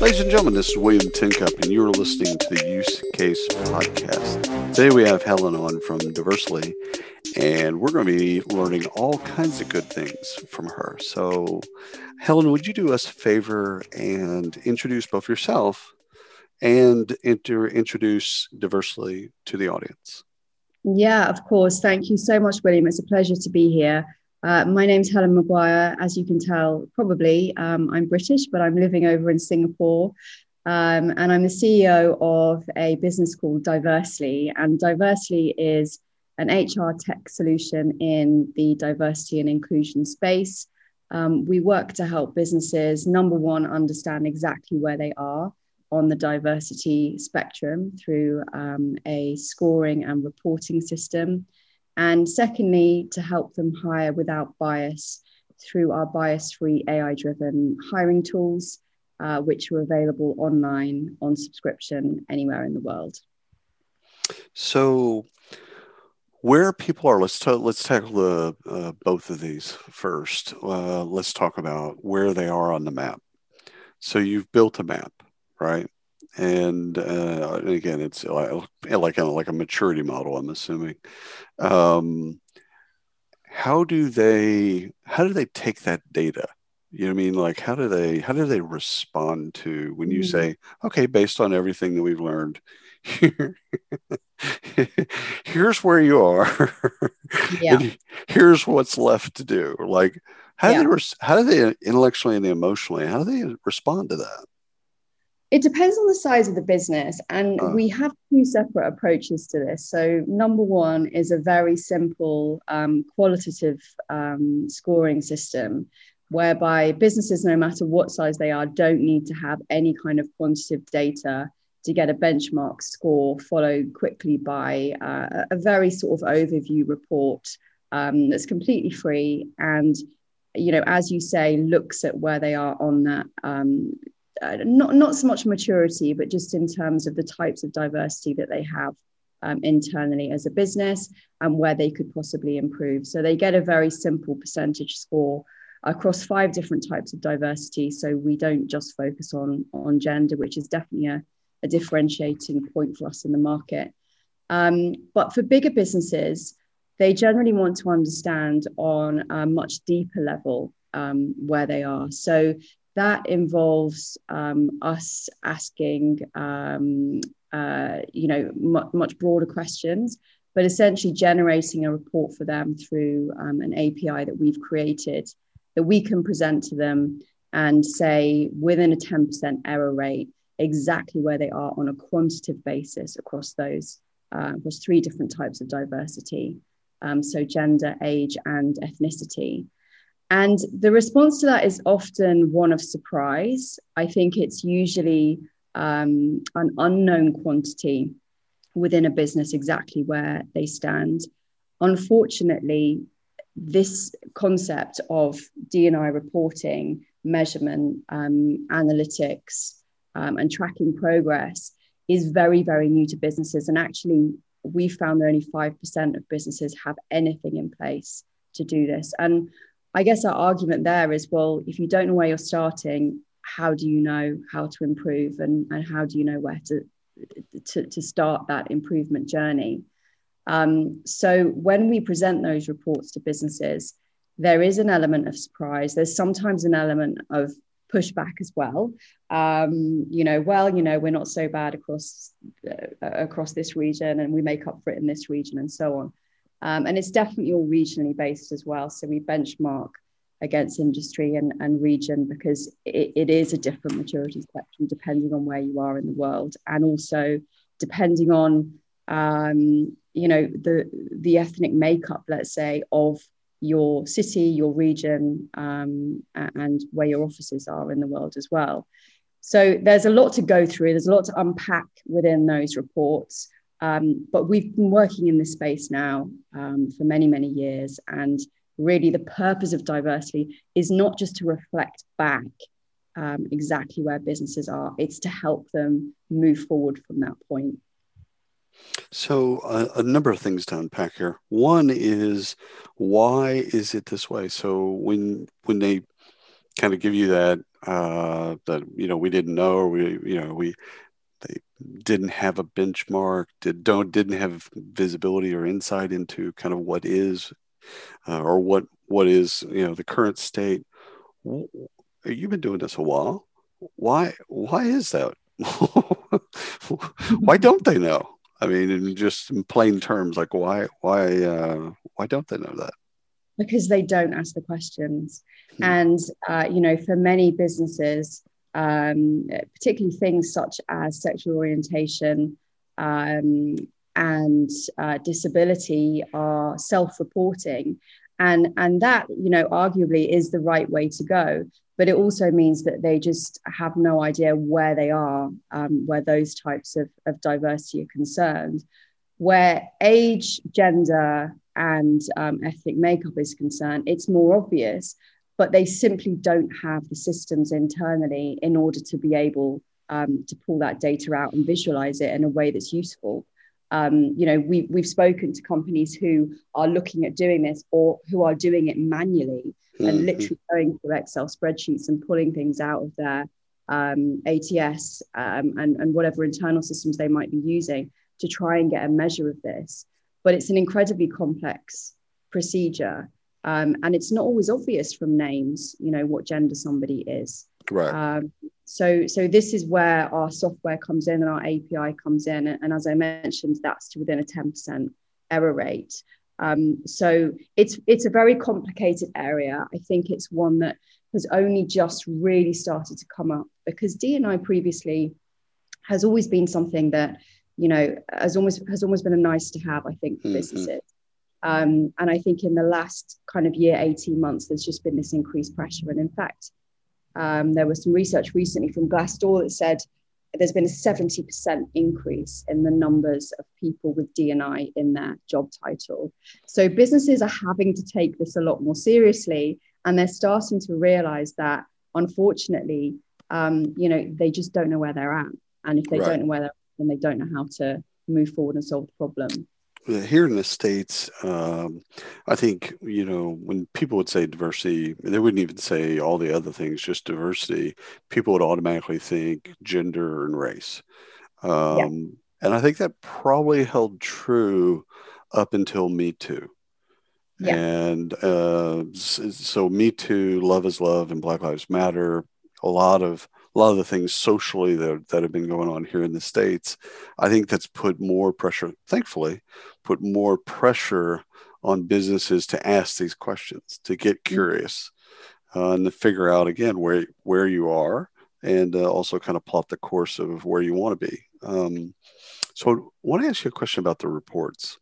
Ladies and gentlemen, this is William Tincup, and you're listening to the Use Case Podcast. Today we have Helen on from Diversely, and we're going to be learning all kinds of good things from her. So, Helen, would you do us a favor and introduce both yourself and inter- introduce Diversely to the audience? Yeah, of course. Thank you so much, William. It's a pleasure to be here. Uh, my name's Helen McGuire. As you can tell, probably um, I'm British, but I'm living over in Singapore. Um, and I'm the CEO of a business called Diversely. And Diversely is an HR tech solution in the diversity and inclusion space. Um, we work to help businesses, number one, understand exactly where they are on the diversity spectrum through um, a scoring and reporting system. And secondly, to help them hire without bias through our bias free AI driven hiring tools, uh, which are available online on subscription anywhere in the world. So, where people are, let's, let's tackle the, uh, both of these first. Uh, let's talk about where they are on the map. So, you've built a map, right? And uh, again, it's like like a, like a maturity model. I'm assuming. Um, how do they how do they take that data? You know what I mean? Like how do they how do they respond to when you mm-hmm. say, okay, based on everything that we've learned, here, here's where you are. yeah. here's what's left to do. Like how yeah. do they how do they intellectually and emotionally how do they respond to that? It depends on the size of the business, and oh. we have two separate approaches to this. So, number one is a very simple um, qualitative um, scoring system whereby businesses, no matter what size they are, don't need to have any kind of quantitative data to get a benchmark score, followed quickly by uh, a very sort of overview report um, that's completely free and you know as you say looks at where they are on that um, uh, not not so much maturity, but just in terms of the types of diversity that they have um, internally as a business and where they could possibly improve. So they get a very simple percentage score across five different types of diversity. So we don't just focus on on gender, which is definitely a, a differentiating point for us in the market. Um, but for bigger businesses, they generally want to understand on a much deeper level um, where they are. So that involves um, us asking, um, uh, you know, much broader questions, but essentially generating a report for them through um, an API that we've created that we can present to them and say within a 10% error rate exactly where they are on a quantitative basis across those uh, across three different types of diversity um, so gender age and ethnicity and the response to that is often one of surprise. I think it's usually um, an unknown quantity within a business exactly where they stand. Unfortunately, this concept of D&I reporting, measurement, um, analytics, um, and tracking progress is very, very new to businesses. And actually, we found that only 5% of businesses have anything in place to do this. And I guess our argument there is well, if you don't know where you're starting, how do you know how to improve and, and how do you know where to, to, to start that improvement journey? Um, so when we present those reports to businesses, there is an element of surprise. There's sometimes an element of pushback as well. Um, you know, well, you know, we're not so bad across uh, across this region, and we make up for it in this region, and so on. Um, and it's definitely all regionally based as well. So we benchmark against industry and, and region because it, it is a different maturity spectrum depending on where you are in the world and also depending on um, you know the the ethnic makeup let's say of your city your region um, and where your offices are in the world as well. So there's a lot to go through. There's a lot to unpack within those reports Um, but we've been working in this space now um, for many, many years. And really, the purpose of Diversely is not just to reflect back um, exactly where businesses are, it's to help them move forward from that point. So, uh, a number of things to unpack here. One is why is it this way? So, when when they kind of give you that uh, that you know we didn't know, or we you know we they didn't have a benchmark, did don't didn't have visibility or insight into kind of what is uh, or what what is you know the current state. You've been doing this a while. Why why is that? why don't they know? I mean, in just in plain terms, like why why uh, why don't they know that? Because they don't ask the questions, hmm. and uh, you know, for many businesses, um, particularly things such as sexual orientation um, and uh, disability, are self-reporting, and and that you know arguably is the right way to go but it also means that they just have no idea where they are, um, where those types of, of diversity are concerned. Where age, gender, and um, ethnic makeup is concerned, it's more obvious, but they simply don't have the systems internally in order to be able um, to pull that data out and visualize it in a way that's useful. Um, you know, we, we've spoken to companies who are looking at doing this or who are doing it manually mm-hmm. and literally going through Excel spreadsheets and pulling things out of their um, ATS um, and, and whatever internal systems they might be using to try and get a measure of this. But it's an incredibly complex procedure. Um, and it's not always obvious from names, you know, what gender somebody is. Right. Um, so, so this is where our software comes in and our API comes in. And, and as I mentioned, that's to within a 10% error rate. Um, so it's it's a very complicated area. I think it's one that has only just really started to come up because DNI previously has always been something that you know has almost has almost been a nice to have. I think for mm-hmm. businesses. Um, and I think in the last kind of year, 18 months, there's just been this increased pressure. And in fact, um, there was some research recently from Glassdoor that said there's been a 70% increase in the numbers of people with DNI in their job title. So businesses are having to take this a lot more seriously, and they're starting to realize that, unfortunately, um, you know, they just don't know where they're at, and if they right. don't know where they're, at, then they don't know how to move forward and solve the problem here in the states um, i think you know when people would say diversity they wouldn't even say all the other things just diversity people would automatically think gender and race um, yeah. and i think that probably held true up until me too yeah. and uh, so me too love is love and black lives matter a lot of a lot of the things socially that, that have been going on here in the states i think that's put more pressure thankfully put more pressure on businesses to ask these questions to get mm-hmm. curious uh, and to figure out again where where you are and uh, also kind of plot the course of where you want to be um, so i want to ask you a question about the reports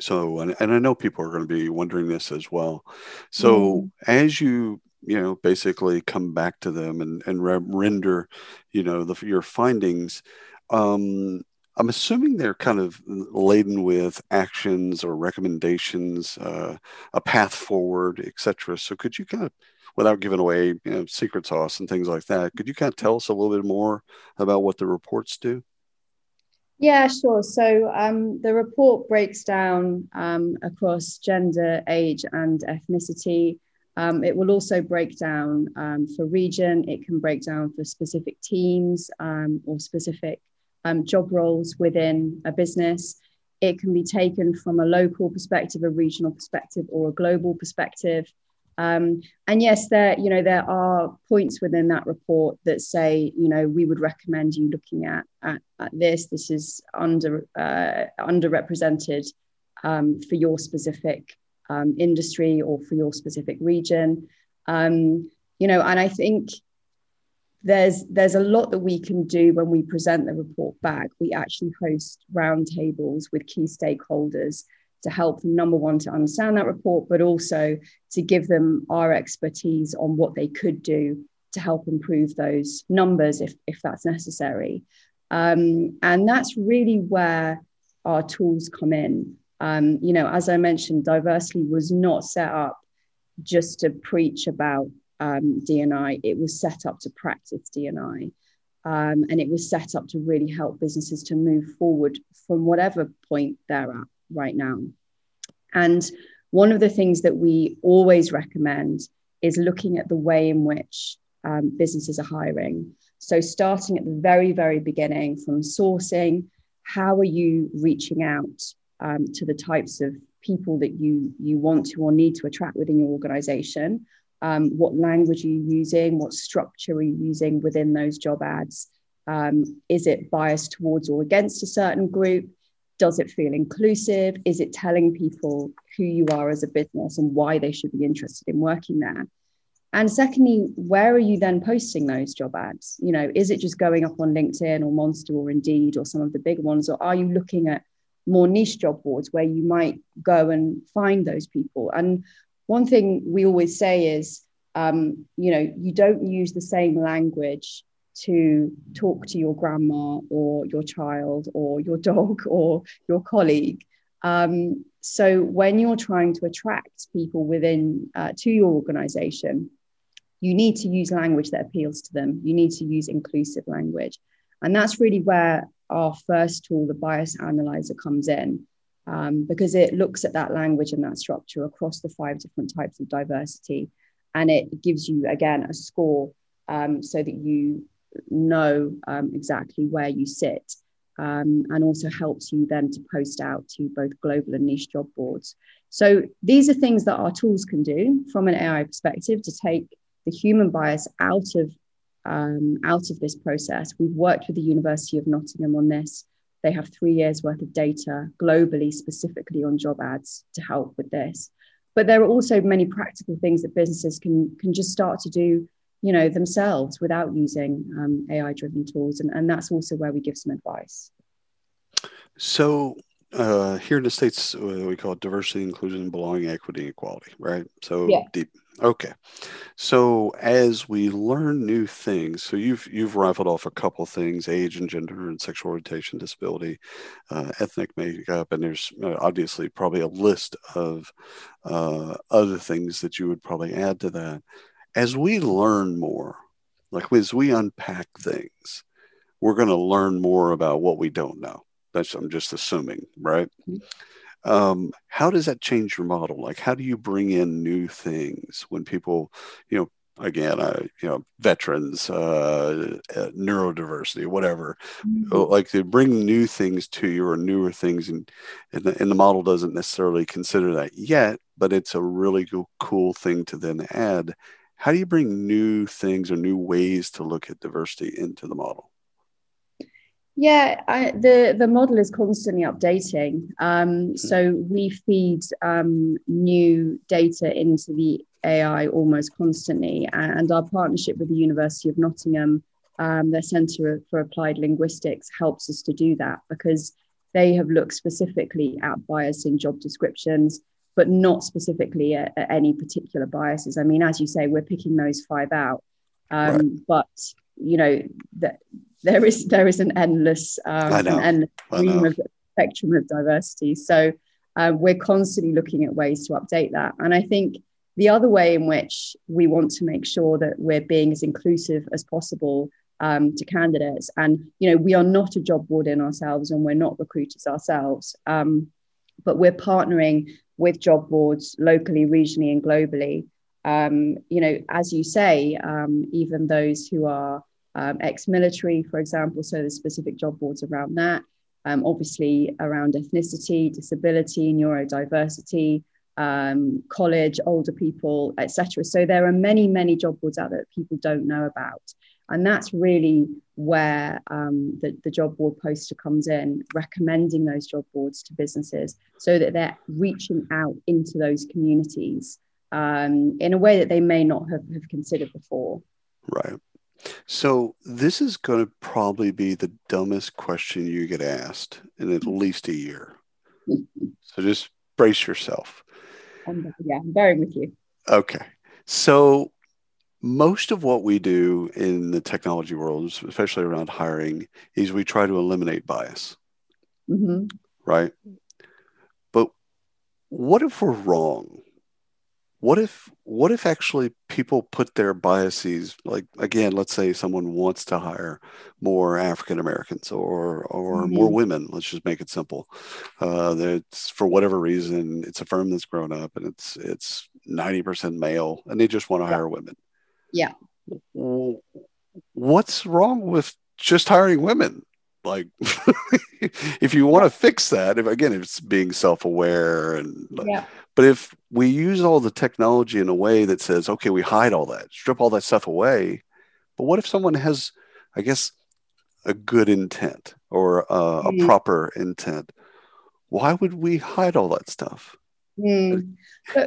so and, and i know people are going to be wondering this as well so mm. as you you know basically come back to them and and render you know the, your findings um i'm assuming they're kind of laden with actions or recommendations uh, a path forward etc so could you kind of without giving away you know secret sauce and things like that could you kind of tell us a little bit more about what the reports do yeah, sure. So um, the report breaks down um, across gender, age, and ethnicity. Um, it will also break down um, for region, it can break down for specific teams um, or specific um, job roles within a business. It can be taken from a local perspective, a regional perspective, or a global perspective. Um, and yes, there you know there are points within that report that say you know we would recommend you looking at at, at this. This is under uh, underrepresented um, for your specific um, industry or for your specific region. Um, you know, and I think there's there's a lot that we can do when we present the report back. We actually host roundtables with key stakeholders to help them number one to understand that report, but also to give them our expertise on what they could do to help improve those numbers if if that's necessary. Um, and that's really where our tools come in. Um, you know, as I mentioned, Diversely was not set up just to preach about um, DNI. It was set up to practice DNI. Um, and it was set up to really help businesses to move forward from whatever point they're at right now. And one of the things that we always recommend is looking at the way in which um, businesses are hiring. So, starting at the very, very beginning from sourcing, how are you reaching out um, to the types of people that you you want to or need to attract within your organization? Um, what language are you using? What structure are you using within those job ads? Um, is it biased towards or against a certain group? Does it feel inclusive? Is it telling people who you are as a business and why they should be interested in working there? And secondly, where are you then posting those job ads? You know, is it just going up on LinkedIn or Monster or Indeed or some of the big ones, or are you looking at more niche job boards where you might go and find those people? And one thing we always say is, um, you know, you don't use the same language to talk to your grandma or your child or your dog or your colleague. Um, so when you're trying to attract people within uh, to your organization, you need to use language that appeals to them. You need to use inclusive language. And that's really where our first tool, the bias analyzer, comes in um, because it looks at that language and that structure across the five different types of diversity. And it gives you, again, a score um, so that you know um, exactly where you sit. Um, and also helps you then to post out to both global and niche job boards. So these are things that our tools can do from an AI perspective to take the human bias out of um, out of this process. We've worked with the University of Nottingham on this. They have three years worth of data globally, specifically on job ads to help with this. But there are also many practical things that businesses can, can just start to do, you know, themselves without using um, AI-driven tools. And, and that's also where we give some advice. So uh, here in the States, uh, we call it diversity, inclusion, belonging, equity, equality, right? So yeah. deep, Okay. So as we learn new things, so you've you've rifled off a couple things: age and gender, and sexual orientation, disability, uh, ethnic makeup, and there's obviously probably a list of uh, other things that you would probably add to that. As we learn more, like as we unpack things, we're going to learn more about what we don't know. That's I'm just assuming, right? Mm-hmm. Um, how does that change your model? Like, how do you bring in new things when people, you know, again, uh, you know, veterans, uh, uh, neurodiversity, whatever, mm-hmm. Uh, like they bring new things to you or newer things, and and the, and the, model doesn't necessarily consider that yet, but it's a really cool, cool thing to then add. How do you bring new things or new ways to look at diversity into the model? Yeah, I, the the model is constantly updating. Um, hmm. so we feed um, new data into the AI almost constantly, and our partnership with the University of Nottingham, um, their Centre for Applied Linguistics, helps us to do that because they have looked specifically at bias in job descriptions, but not specifically at, at any particular biases. I mean, as you say, we're picking those five out, um, right. but you know that there is there is an endless um, an endless stream of spectrum of diversity. So uh, we're constantly looking at ways to update that. And I think the other way in which we want to make sure that we're being as inclusive as possible um, to candidates, and you know, we are not a job board in ourselves, and we're not recruiters ourselves, um, but we're partnering with job boards locally, regionally, and globally. Um, you know, as you say, um, even those who are um, ex-military, for example. So there's specific job boards around that. Um, obviously around ethnicity, disability, neurodiversity, um, college, older people, etc. So there are many, many job boards out there that people don't know about. And that's really where um, the, the job board poster comes in, recommending those job boards to businesses so that they're reaching out into those communities um, in a way that they may not have, have considered before. Right. So this is going to probably be the dumbest question you get asked in at least a year. So just brace yourself. Um, yeah, I'm bearing with you. Okay. So most of what we do in the technology world, especially around hiring, is we try to eliminate bias. Mm-hmm. right? But what if we're wrong? What if what if actually people put their biases like again, let's say someone wants to hire more African Americans or or mm-hmm. more women. Let's just make it simple. Uh, it's for whatever reason, it's a firm that's grown up and it's it's ninety percent male, and they just want to yeah. hire women. Yeah. What's wrong with just hiring women? like if you want to fix that if again if it's being self-aware and yeah. But if we use all the technology in a way that says okay we hide all that strip all that stuff away but what if someone has i guess a good intent or a, mm. a proper intent why would we hide all that stuff mm.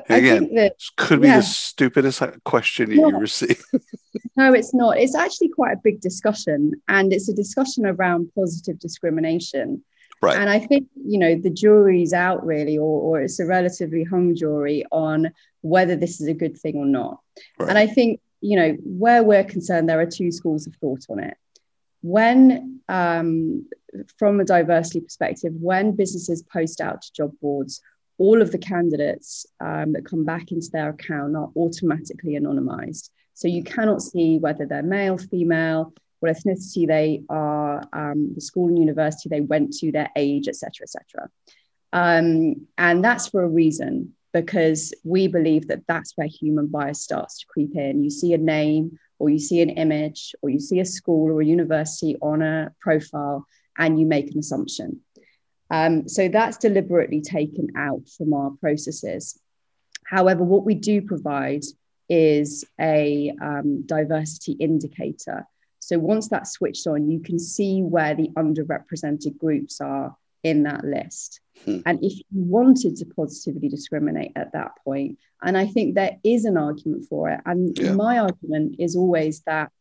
Again, that, could be yeah. the stupidest question you no. receive. no, it's not. It's actually quite a big discussion, and it's a discussion around positive discrimination. Right. And I think you know the jury's out really, or, or it's a relatively hung jury on whether this is a good thing or not. Right. And I think you know where we're concerned, there are two schools of thought on it. When, um, from a diversity perspective, when businesses post out to job boards all of the candidates um, that come back into their account are automatically anonymized. So you cannot see whether they're male, female, what ethnicity they are, um, the school and university they went to, their age, etc., etc. Um, and that's for a reason because we believe that that's where human bias starts to creep in. You see a name, or you see an image, or you see a school or a university on a profile, and you make an assumption. Um, so that's deliberately taken out from our processes. However, what we do provide is a um, diversity indicator. So once that's switched on, you can see where the underrepresented groups are in that list. Hmm. And if you wanted to positively discriminate at that point, and I think there is an argument for it. And yeah. my argument is always that,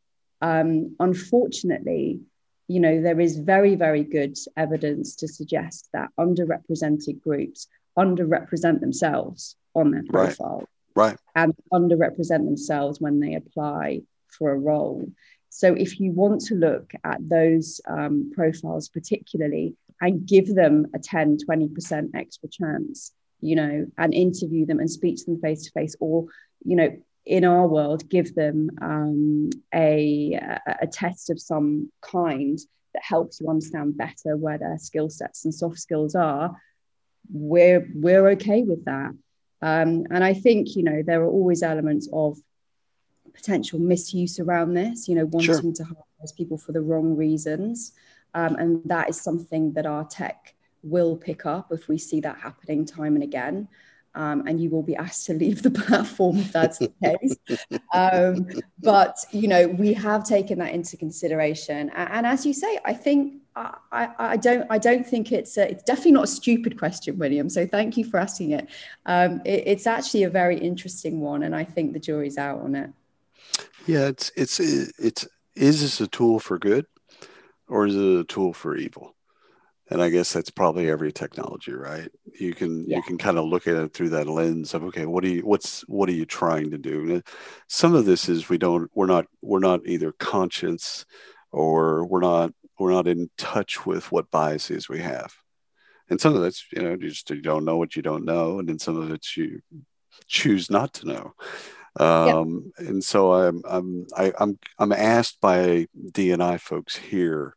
um, unfortunately, you know, there is very, very good evidence to suggest that underrepresented groups underrepresent themselves on their profile. Right. right. And underrepresent themselves when they apply for a role. So if you want to look at those um, profiles particularly and give them a 10, 20% extra chance, you know, and interview them and speak to them face to face, or, you know, in our world give them um, a, a test of some kind that helps you understand better where their skill sets and soft skills are we're we're okay with that. Um, and i think you know there are always elements of potential misuse around this you know wanting sure. to harm those people for the wrong reasons um, and that is something that our tech will pick up if we see that happening time and again um, and you will be asked to leave the platform if that's the case. Um, but you know, we have taken that into consideration, and, and as you say, I think I, I, I, don't I don't think it's a, it's definitely not a stupid question, William. So thank you for asking it. Um, it. It's actually a very interesting one, and I think the jury's out on it. Yeah, it's it's it's is this a tool for good, or is it a tool for evil? and i guess that's probably every technology right? You can yeah. you can kind of look at it through that lens of okay what do you what's what are you trying to do? Some of this is we don't we're not we're not either conscious or we're not we're not in touch with what biases we have. And some of that's you know you just you don't know what you don't know. And then some of it's you choose not to know um, yeah. and so i'm i'm I, am i am i i'm asked by dni folks here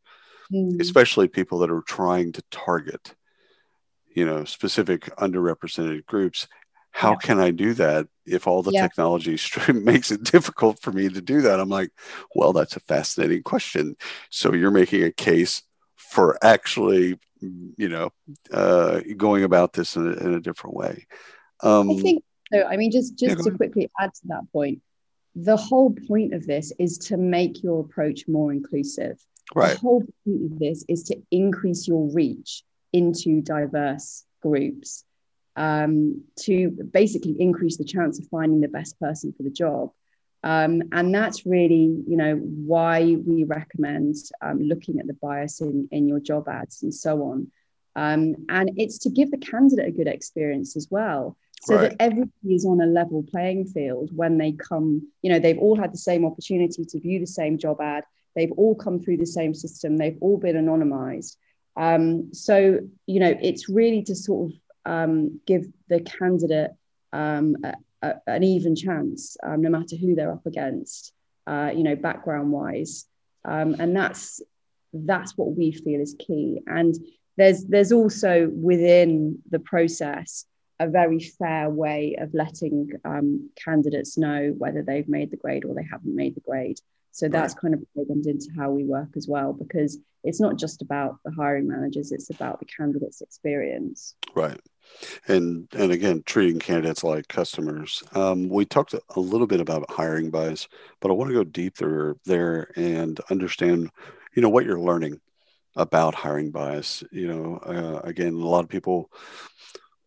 mm. especially people that are trying to target, you know, specific underrepresented groups. How yeah. can I do that if all the yeah. technology makes it difficult for me to do that? I'm like, well, that's a fascinating question. So you're making a case for actually, you know, uh, going about this in a, in a different way. Um, I think so. I mean, just just yeah, to quickly add to that point, the whole point of this is to make your approach more inclusive. Right. The whole point of this is to increase your reach into diverse groups um, to basically increase the chance of finding the best person for the job. Um, and that's really, you know, why we recommend um, looking at the bias in, in your job ads and so on. Um, and it's to give the candidate a good experience as well so right. that everybody is on a level playing field when they come you know they've all had the same opportunity to view the same job ad they've all come through the same system they've all been anonymized Um, so, you know, it's really to sort of um, give the candidate um, a, a, an even chance, um, no matter who they're up against, uh, you know, background wise. Um, and that's that's what we feel is key. And there's there's also within the process a very fair way of letting um, candidates know whether they've made the grade or they haven't made the grade. So that's right. kind of programmed into how we work as well, because it's not just about the hiring managers; it's about the candidate's experience. Right, and and again, treating candidates like customers. Um, we talked a little bit about hiring bias, but I want to go deeper there and understand, you know, what you're learning about hiring bias. You know, uh, again, a lot of people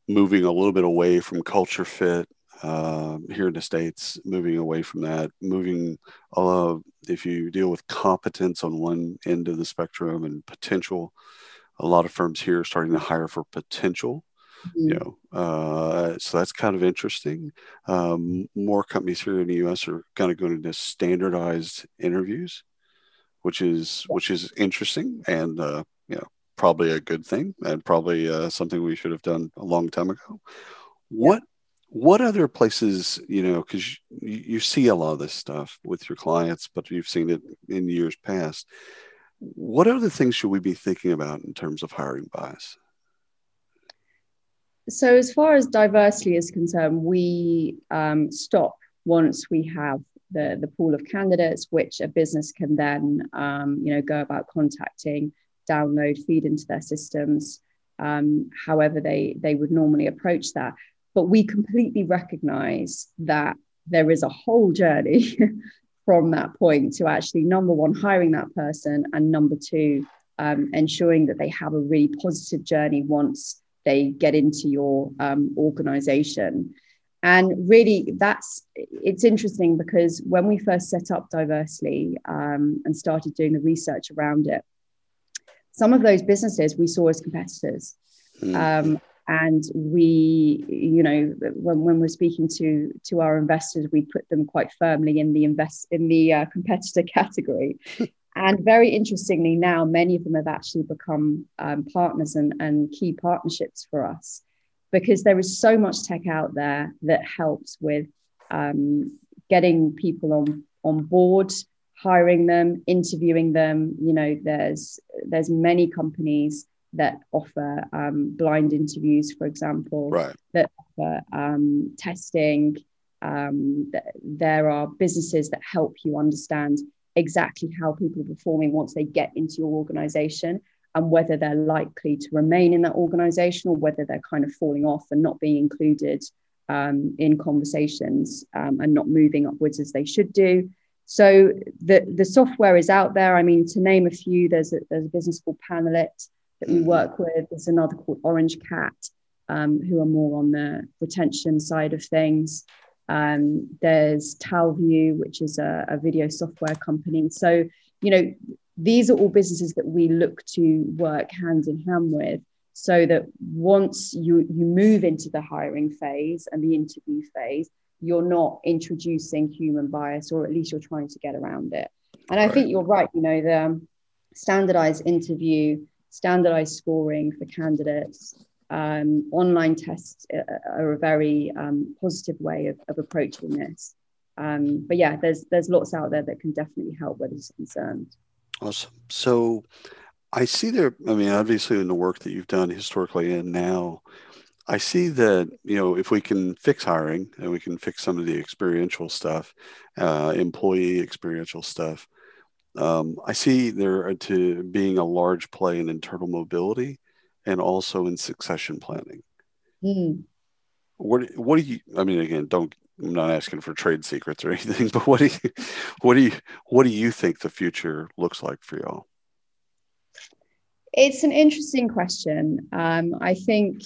moving a little bit away from culture fit uh, here in the states, moving away from that, moving. Uh, if you deal with competence on one end of the spectrum and potential, a lot of firms here are starting to hire for potential. Mm-hmm. You know, uh, so that's kind of interesting. Um, more companies here in the U.S. are kind of going into standardized interviews, which is which is interesting and uh, you know probably a good thing and probably uh, something we should have done a long time ago. What what other places you know because you, you, see a lot of this stuff with your clients but you've seen it in years past. What other things should we be thinking about in terms of hiring bias so as far as diversity is concerned we um, stop once we have the, the pool of candidates which a business can then um, you know go about contacting download feed into their systems um, however they they would normally approach that. But we completely recognize that there is a whole journey from that point to actually number one hiring that person and number two um, ensuring that they have a really positive journey once they get into your um, organization. And really that's it's interesting because when we first set up diversely um, and started doing the research around it some of those businesses we saw as competitors mm. um, and we you know when, when we're speaking to to our investors we put them quite firmly in the invest in the uh, competitor category and very interestingly now many of them have actually become um, partners and, and key partnerships for us because there is so much tech out there that helps with um, getting people on on board hiring them interviewing them you know there's there's many companies that offer um, blind interviews, for example, right. that offer um, testing. Um, th- there are businesses that help you understand exactly how people are performing once they get into your organization and whether they're likely to remain in that organization or whether they're kind of falling off and not being included um, in conversations um, and not moving upwards as they should do. So the, the software is out there. I mean, to name a few, there's a, there's a business called Panelit that we mm-hmm. work with. There's another called Orange Cat, um, who are more on the retention side of things. Um, there's Talview, which is a, a, video software company. So, you know, these are all businesses that we look to work hand in hand with so that once you, you move into the hiring phase and the interview phase, you're not introducing human bias, or at least you're trying to get around it. And I right. think you're right, you know, the standardized interview standardized scoring for candidates. Um, online tests are a very um, positive way of, of approaching this. Um, but yeah, there's there's lots out there that can definitely help where this is concerned. Awesome. So I see there. I mean, obviously, in the work that you've done historically and now, I see that you know if we can fix hiring and we can fix some of the experiential stuff, uh, employee experiential stuff, um, I see there to being a large play in internal mobility and also in succession planning. Mm. What what do you? I mean, again, don't. I'm not asking for trade secrets or anything, but what do you, what do you, what do you think the future looks like for y'all? It's an interesting question. Um, I think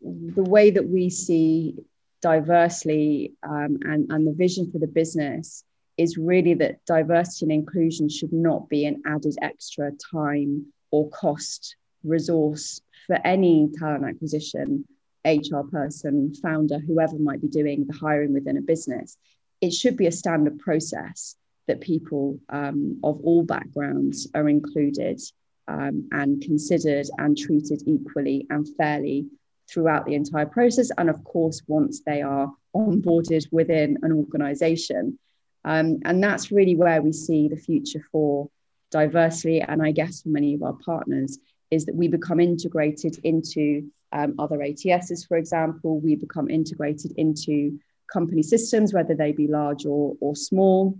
the way that we see diversely um, and, and the vision for the business is really that diversity and inclusion should not be an added extra time or cost resource for any talent acquisition HR person, founder, whoever might be doing the hiring within a business. It should be a standard process that people um, of all backgrounds are included um, and considered and treated equally and fairly throughout the entire process. And of course, once they are onboarded within an organization. Um, and that's really where we see the future for Diversely. And I guess for many of our partners, is that we become integrated into um, other ATSs, for example. We become integrated into company systems, whether they be large or, or small,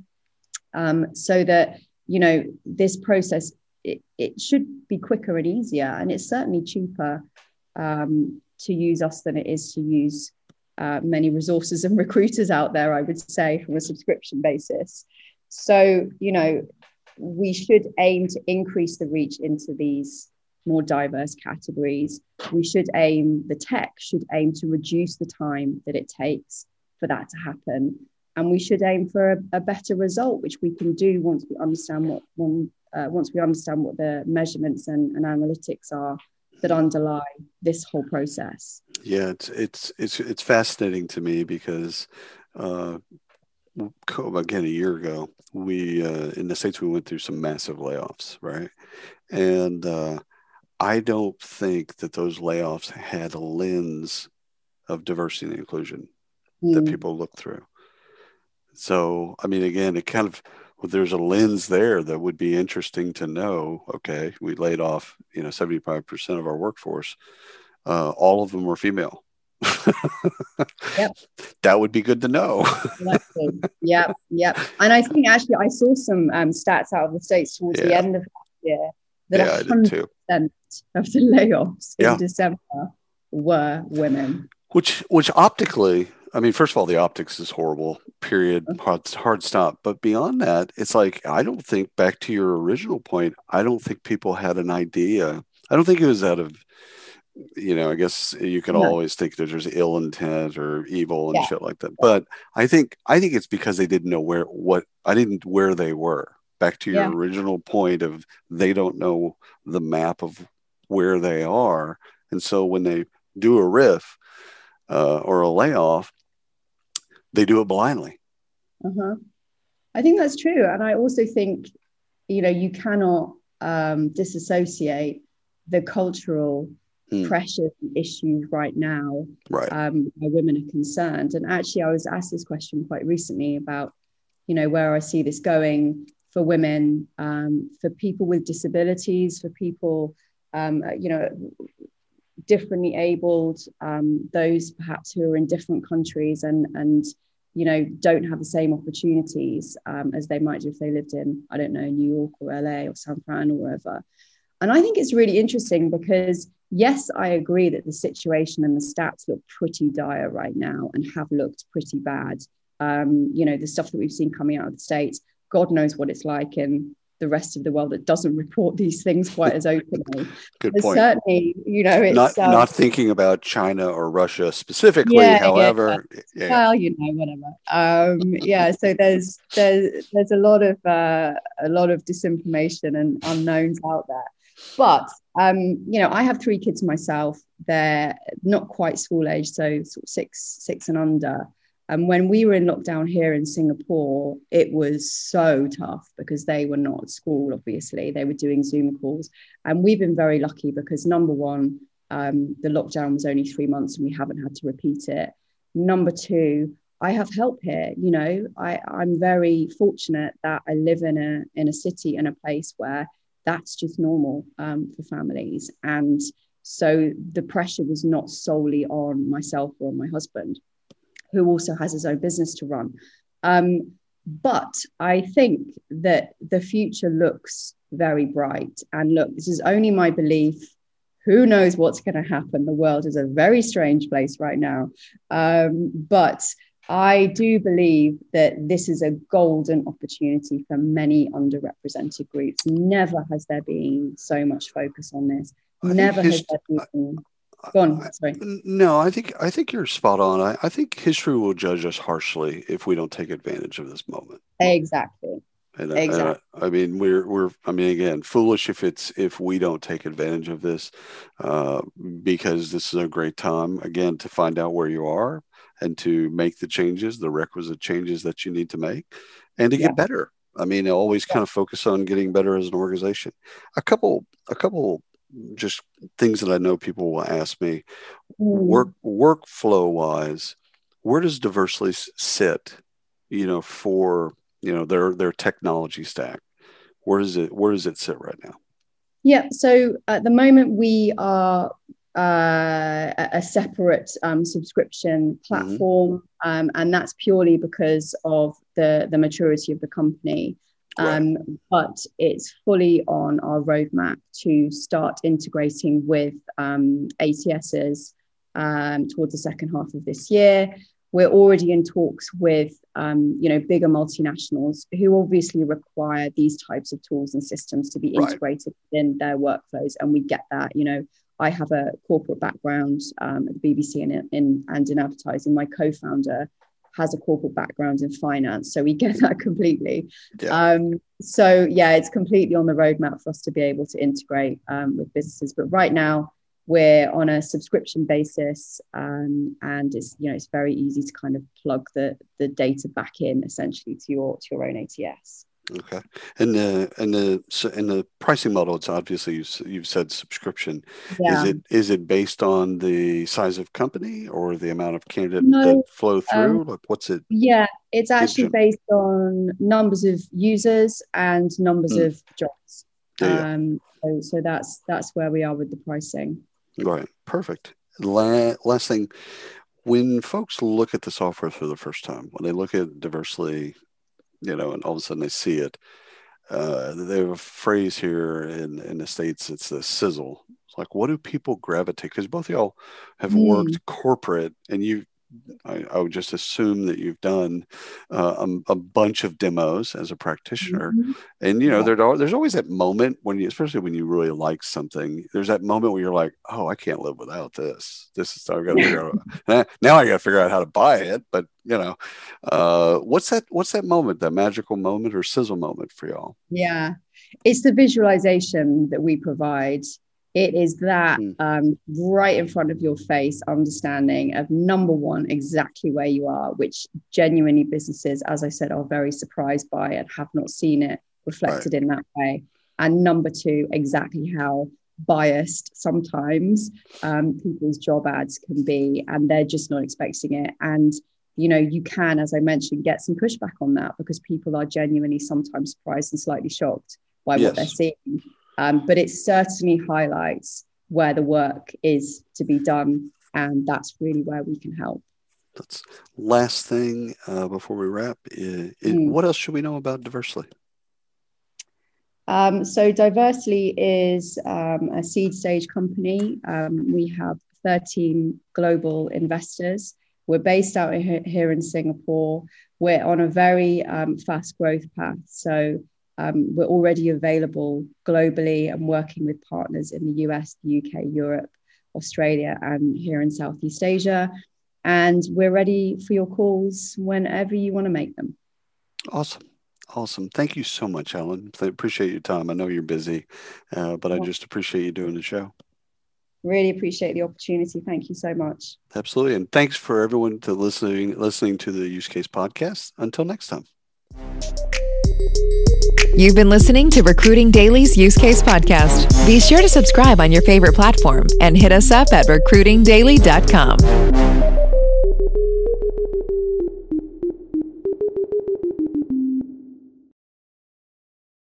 um, so that, you know, this process, it, it should be quicker and easier. And it's certainly cheaper um, to use us than it is to use uh, many resources and recruiters out there, I would say, from a subscription basis. So, you know, we should aim to increase the reach into these more diverse categories. We should aim, the tech should aim to reduce the time that it takes for that to happen. And we should aim for a, a better result, which we can do once we understand what uh, once we understand what the measurements and, and analytics are that underlie this whole process. Yeah, it's it's it's it's fascinating to me because uh, again a year ago we uh, in the states we went through some massive layoffs, right? And uh, I don't think that those layoffs had a lens of diversity and inclusion mm. that hmm. people look through. So, I mean, again, it kind of well, there's a lens there that would be interesting to know. Okay, we laid off, you know, 75% of our workforce. Uh, all of them were female. yep. That would be good to know. yep, yep. And I think actually I saw some um, stats out of the states towards yeah. the end of last year that yeah, 100% of the layoffs yeah. in December were women. Which, which optically I mean, first of all, the optics is horrible. Period. Mm-hmm. Hard, hard stop. But beyond that, it's like I don't think. Back to your original point, I don't think people had an idea. I don't think it was out of, you know. I guess you can no. always think that there's ill intent or evil and yeah. shit like that. But I think I think it's because they didn't know where what I didn't where they were. Back to your yeah. original point of they don't know the map of where they are, and so when they do a riff uh, or a layoff, they do it blindly. Uh-huh. I think that's true. And I also think, you know, you cannot um, disassociate the cultural mm. pressures and issues right now right. um, where women are concerned. And actually, I was asked this question quite recently about, you know, where I see this going for women, um, for people with disabilities, for people, um, you know, differently abled, um, those perhaps who are in different countries and and you know don't have the same opportunities um, as they might do if they lived in I don't know New York or LA or San Fran or wherever. And I think it's really interesting because yes, I agree that the situation and the stats look pretty dire right now and have looked pretty bad. Um, you know the stuff that we've seen coming out of the states. God knows what it's like in the rest of the world that doesn't report these things quite as openly. Good point. Certainly, you know, it's not um, not thinking about China or Russia specifically. Yeah, however, yeah, yeah. well, you know, whatever. Um, yeah, so there's there's there's a lot of uh, a lot of disinformation and unknowns out there. But um, you know, I have three kids myself. They're not quite school age, so sort of six six and under. And when we were in lockdown here in Singapore, it was so tough because they were not at school, obviously. They were doing Zoom calls. And we've been very lucky because number one, um, the lockdown was only three months and we haven't had to repeat it. Number two, I have help here. You know, I, I'm very fortunate that I live in a in a city and a place where that's just normal um, for families. And so the pressure was not solely on myself or on my husband who also has his own business to run. Um, but I think that the future looks very bright. And look, this is only my belief. Who knows what's going to happen? The world is a very strange place right now. Um, but I do believe that this is a golden opportunity for many underrepresented groups. Never has there been so much focus on this. Never has there been Go on. Sorry. No, I think I think you're spot on. I, I think history will judge us harshly if we don't take advantage of this moment. Exactly. And, exactly. And I, I, mean, we're we're. I mean, again, foolish if it's if we don't take advantage of this, uh, because this is a great time again to find out where you are and to make the changes, the requisite changes that you need to make, and to yeah. get better. I mean, always kind of focus on getting better as an organization. A couple, a couple, just things that I know people will ask me. Mm. Work workflow wise, where does Diversely sit? You know, for you know their their technology stack. Where does it Where does it sit right now? Yeah. So at the moment, we are uh, a separate um, subscription mm-hmm. platform, mm-hmm. um, and that's purely because of the the maturity of the company. Um. But it's fully on our roadmap to start integrating with um, ATSs um, towards the second half of this year. We're already in talks with um, you know bigger multinationals who obviously require these types of tools and systems to be integrated right. in their workflows, and we get that. You know, I have a corporate background um, at the BBC and in, and in advertising. My co-founder has a corporate background in finance, so we get that completely. Yeah. Um, so yeah, it's completely on the roadmap for us to be able to integrate um, with businesses. But right now, we're on a subscription basis, um, and it's you know it's very easy to kind of plug the the data back in essentially to your to your own ATS. Okay, and the and the so in the pricing model, it's obviously you've, you've said subscription. Yeah. Is it is it based on the size of company or the amount of candidates no, that flow through? Um, like what's it? Yeah, it's actually based on numbers of users and numbers mm. of jobs. Yeah, um, so, so that's that's where we are with the pricing. Right, perfect. La- last thing, when folks look at the software for the first time, when they look at Diversely you know, and all of a sudden they see it. Uh, they have a phrase here in, in the States, it's the sizzle. It's like, what do people gravitate? Because both of y'all have mm. worked corporate and you I, I, would just assume that you've done uh, a, a, bunch of demos as a practitioner, mm-hmm. and you know yeah. there, there's always that moment when you, especially when you really like something, there's that moment where you're like, oh, I can't live without this. This is I've got to figure out now. I got to figure out how to buy it, but you know, uh, what's that? What's that moment? That magical moment or sizzle moment for y'all? Yeah, it's the visualization that we provide it is that mm. um, right in front of your face understanding of number one, exactly where you are, which genuinely businesses, as I said, are very surprised by and have not seen it reflected right. in that way. And number two, exactly how biased sometimes um, people's job ads can be, and they're just not expecting it. And you know, you can, as I mentioned, get some pushback on that because people are genuinely sometimes surprised and slightly shocked by yes. what they're seeing. Um, but it certainly highlights where the work is to be done. And that's really where we can help. That's last thing uh, before we wrap. Is, mm. What else should we know about Diversely? Um, so Diversely is um, a seed stage company. Um, we have 13 global investors. We're based out here in Singapore. We're on a very um, fast growth path. So um, we're already available globally and working with partners in the US, the UK, Europe, Australia, and here in Southeast Asia. And we're ready for your calls whenever you want to make them. Awesome. Awesome. Thank you so much, Helen. I appreciate your time. I know you're busy, uh, but I just appreciate you doing the show. Really appreciate the opportunity. Thank you so much. Absolutely. And thanks for everyone to listening listening to the use case podcast. Until next time. You've been listening to Recruiting Daily's Use Case Podcast. Be sure to subscribe on your favorite platform and hit us up at recruitingdaily.com.